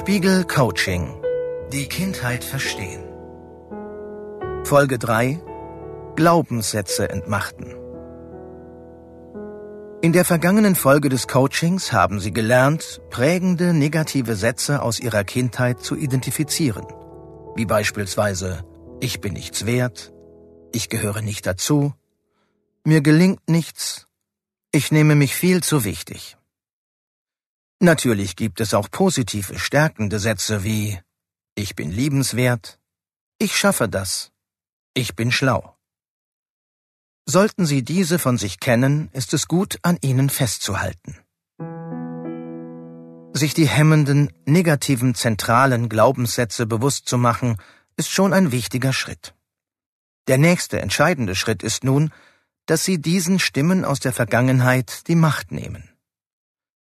Spiegel Coaching. Die Kindheit verstehen. Folge 3. Glaubenssätze entmachten. In der vergangenen Folge des Coachings haben Sie gelernt, prägende negative Sätze aus Ihrer Kindheit zu identifizieren. Wie beispielsweise Ich bin nichts wert, ich gehöre nicht dazu, mir gelingt nichts, ich nehme mich viel zu wichtig. Natürlich gibt es auch positive, stärkende Sätze wie Ich bin liebenswert, ich schaffe das, ich bin schlau. Sollten Sie diese von sich kennen, ist es gut, an ihnen festzuhalten. Sich die hemmenden, negativen, zentralen Glaubenssätze bewusst zu machen, ist schon ein wichtiger Schritt. Der nächste entscheidende Schritt ist nun, dass Sie diesen Stimmen aus der Vergangenheit die Macht nehmen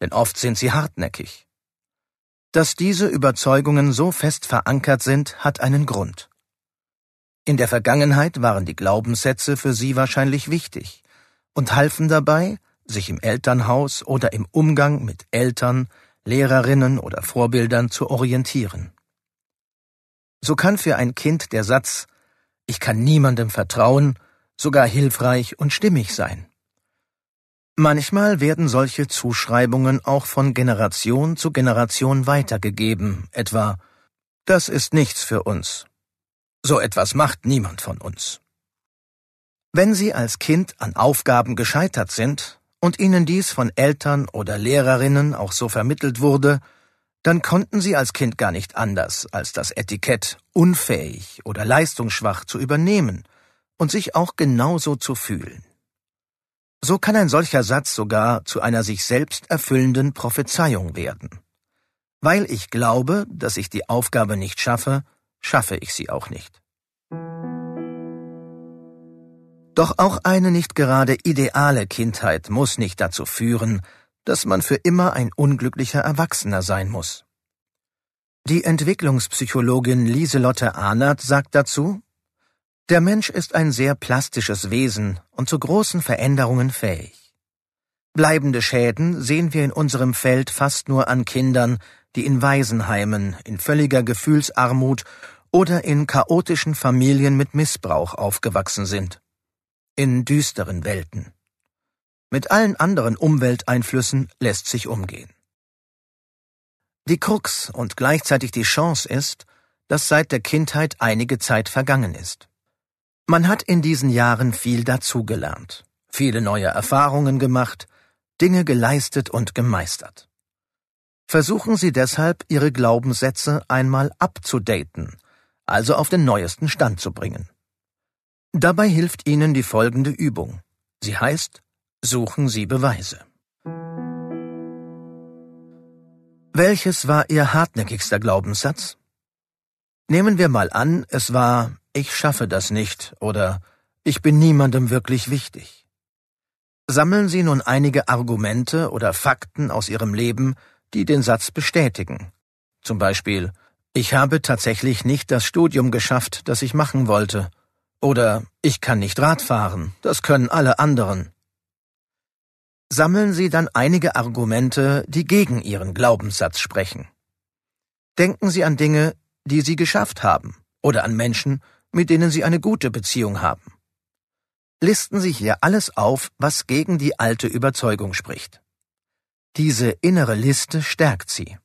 denn oft sind sie hartnäckig. Dass diese Überzeugungen so fest verankert sind, hat einen Grund. In der Vergangenheit waren die Glaubenssätze für sie wahrscheinlich wichtig und halfen dabei, sich im Elternhaus oder im Umgang mit Eltern, Lehrerinnen oder Vorbildern zu orientieren. So kann für ein Kind der Satz Ich kann niemandem vertrauen sogar hilfreich und stimmig sein. Manchmal werden solche Zuschreibungen auch von Generation zu Generation weitergegeben, etwa Das ist nichts für uns. So etwas macht niemand von uns. Wenn Sie als Kind an Aufgaben gescheitert sind und Ihnen dies von Eltern oder Lehrerinnen auch so vermittelt wurde, dann konnten Sie als Kind gar nicht anders, als das Etikett unfähig oder leistungsschwach zu übernehmen und sich auch genauso zu fühlen. So kann ein solcher Satz sogar zu einer sich selbst erfüllenden Prophezeiung werden. Weil ich glaube, dass ich die Aufgabe nicht schaffe, schaffe ich sie auch nicht. Doch auch eine nicht gerade ideale Kindheit muss nicht dazu führen, dass man für immer ein unglücklicher Erwachsener sein muss. Die Entwicklungspsychologin Lieselotte Ahnert sagt dazu, der Mensch ist ein sehr plastisches Wesen und zu großen Veränderungen fähig. Bleibende Schäden sehen wir in unserem Feld fast nur an Kindern, die in Waisenheimen, in völliger Gefühlsarmut oder in chaotischen Familien mit Missbrauch aufgewachsen sind. In düsteren Welten. Mit allen anderen Umwelteinflüssen lässt sich umgehen. Die Krux und gleichzeitig die Chance ist, dass seit der Kindheit einige Zeit vergangen ist. Man hat in diesen Jahren viel dazugelernt, viele neue Erfahrungen gemacht, Dinge geleistet und gemeistert. Versuchen Sie deshalb, Ihre Glaubenssätze einmal abzudaten, also auf den neuesten Stand zu bringen. Dabei hilft Ihnen die folgende Übung. Sie heißt Suchen Sie Beweise. Welches war Ihr hartnäckigster Glaubenssatz? Nehmen wir mal an, es war ich schaffe das nicht oder ich bin niemandem wirklich wichtig. Sammeln Sie nun einige Argumente oder Fakten aus Ihrem Leben, die den Satz bestätigen. Zum Beispiel, ich habe tatsächlich nicht das Studium geschafft, das ich machen wollte. Oder ich kann nicht Rad fahren, das können alle anderen. Sammeln Sie dann einige Argumente, die gegen Ihren Glaubenssatz sprechen. Denken Sie an Dinge, die Sie geschafft haben, oder an Menschen, mit denen Sie eine gute Beziehung haben. Listen Sie hier alles auf, was gegen die alte Überzeugung spricht. Diese innere Liste stärkt Sie.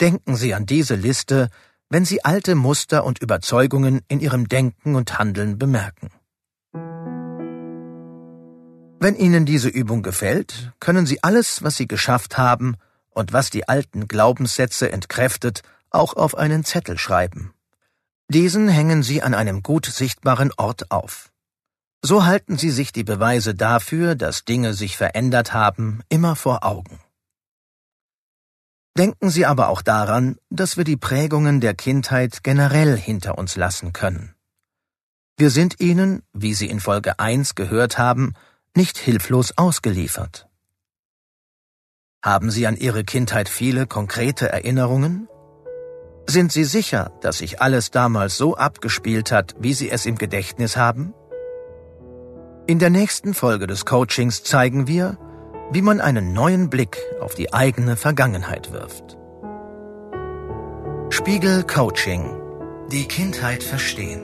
Denken Sie an diese Liste, wenn Sie alte Muster und Überzeugungen in Ihrem Denken und Handeln bemerken. Wenn Ihnen diese Übung gefällt, können Sie alles, was Sie geschafft haben und was die alten Glaubenssätze entkräftet, auch auf einen Zettel schreiben. Diesen hängen Sie an einem gut sichtbaren Ort auf. So halten Sie sich die Beweise dafür, dass Dinge sich verändert haben, immer vor Augen. Denken Sie aber auch daran, dass wir die Prägungen der Kindheit generell hinter uns lassen können. Wir sind ihnen, wie Sie in Folge 1 gehört haben, nicht hilflos ausgeliefert. Haben Sie an Ihre Kindheit viele konkrete Erinnerungen? Sind Sie sicher, dass sich alles damals so abgespielt hat, wie Sie es im Gedächtnis haben? In der nächsten Folge des Coachings zeigen wir, wie man einen neuen Blick auf die eigene Vergangenheit wirft. Spiegel Coaching. Die Kindheit verstehen.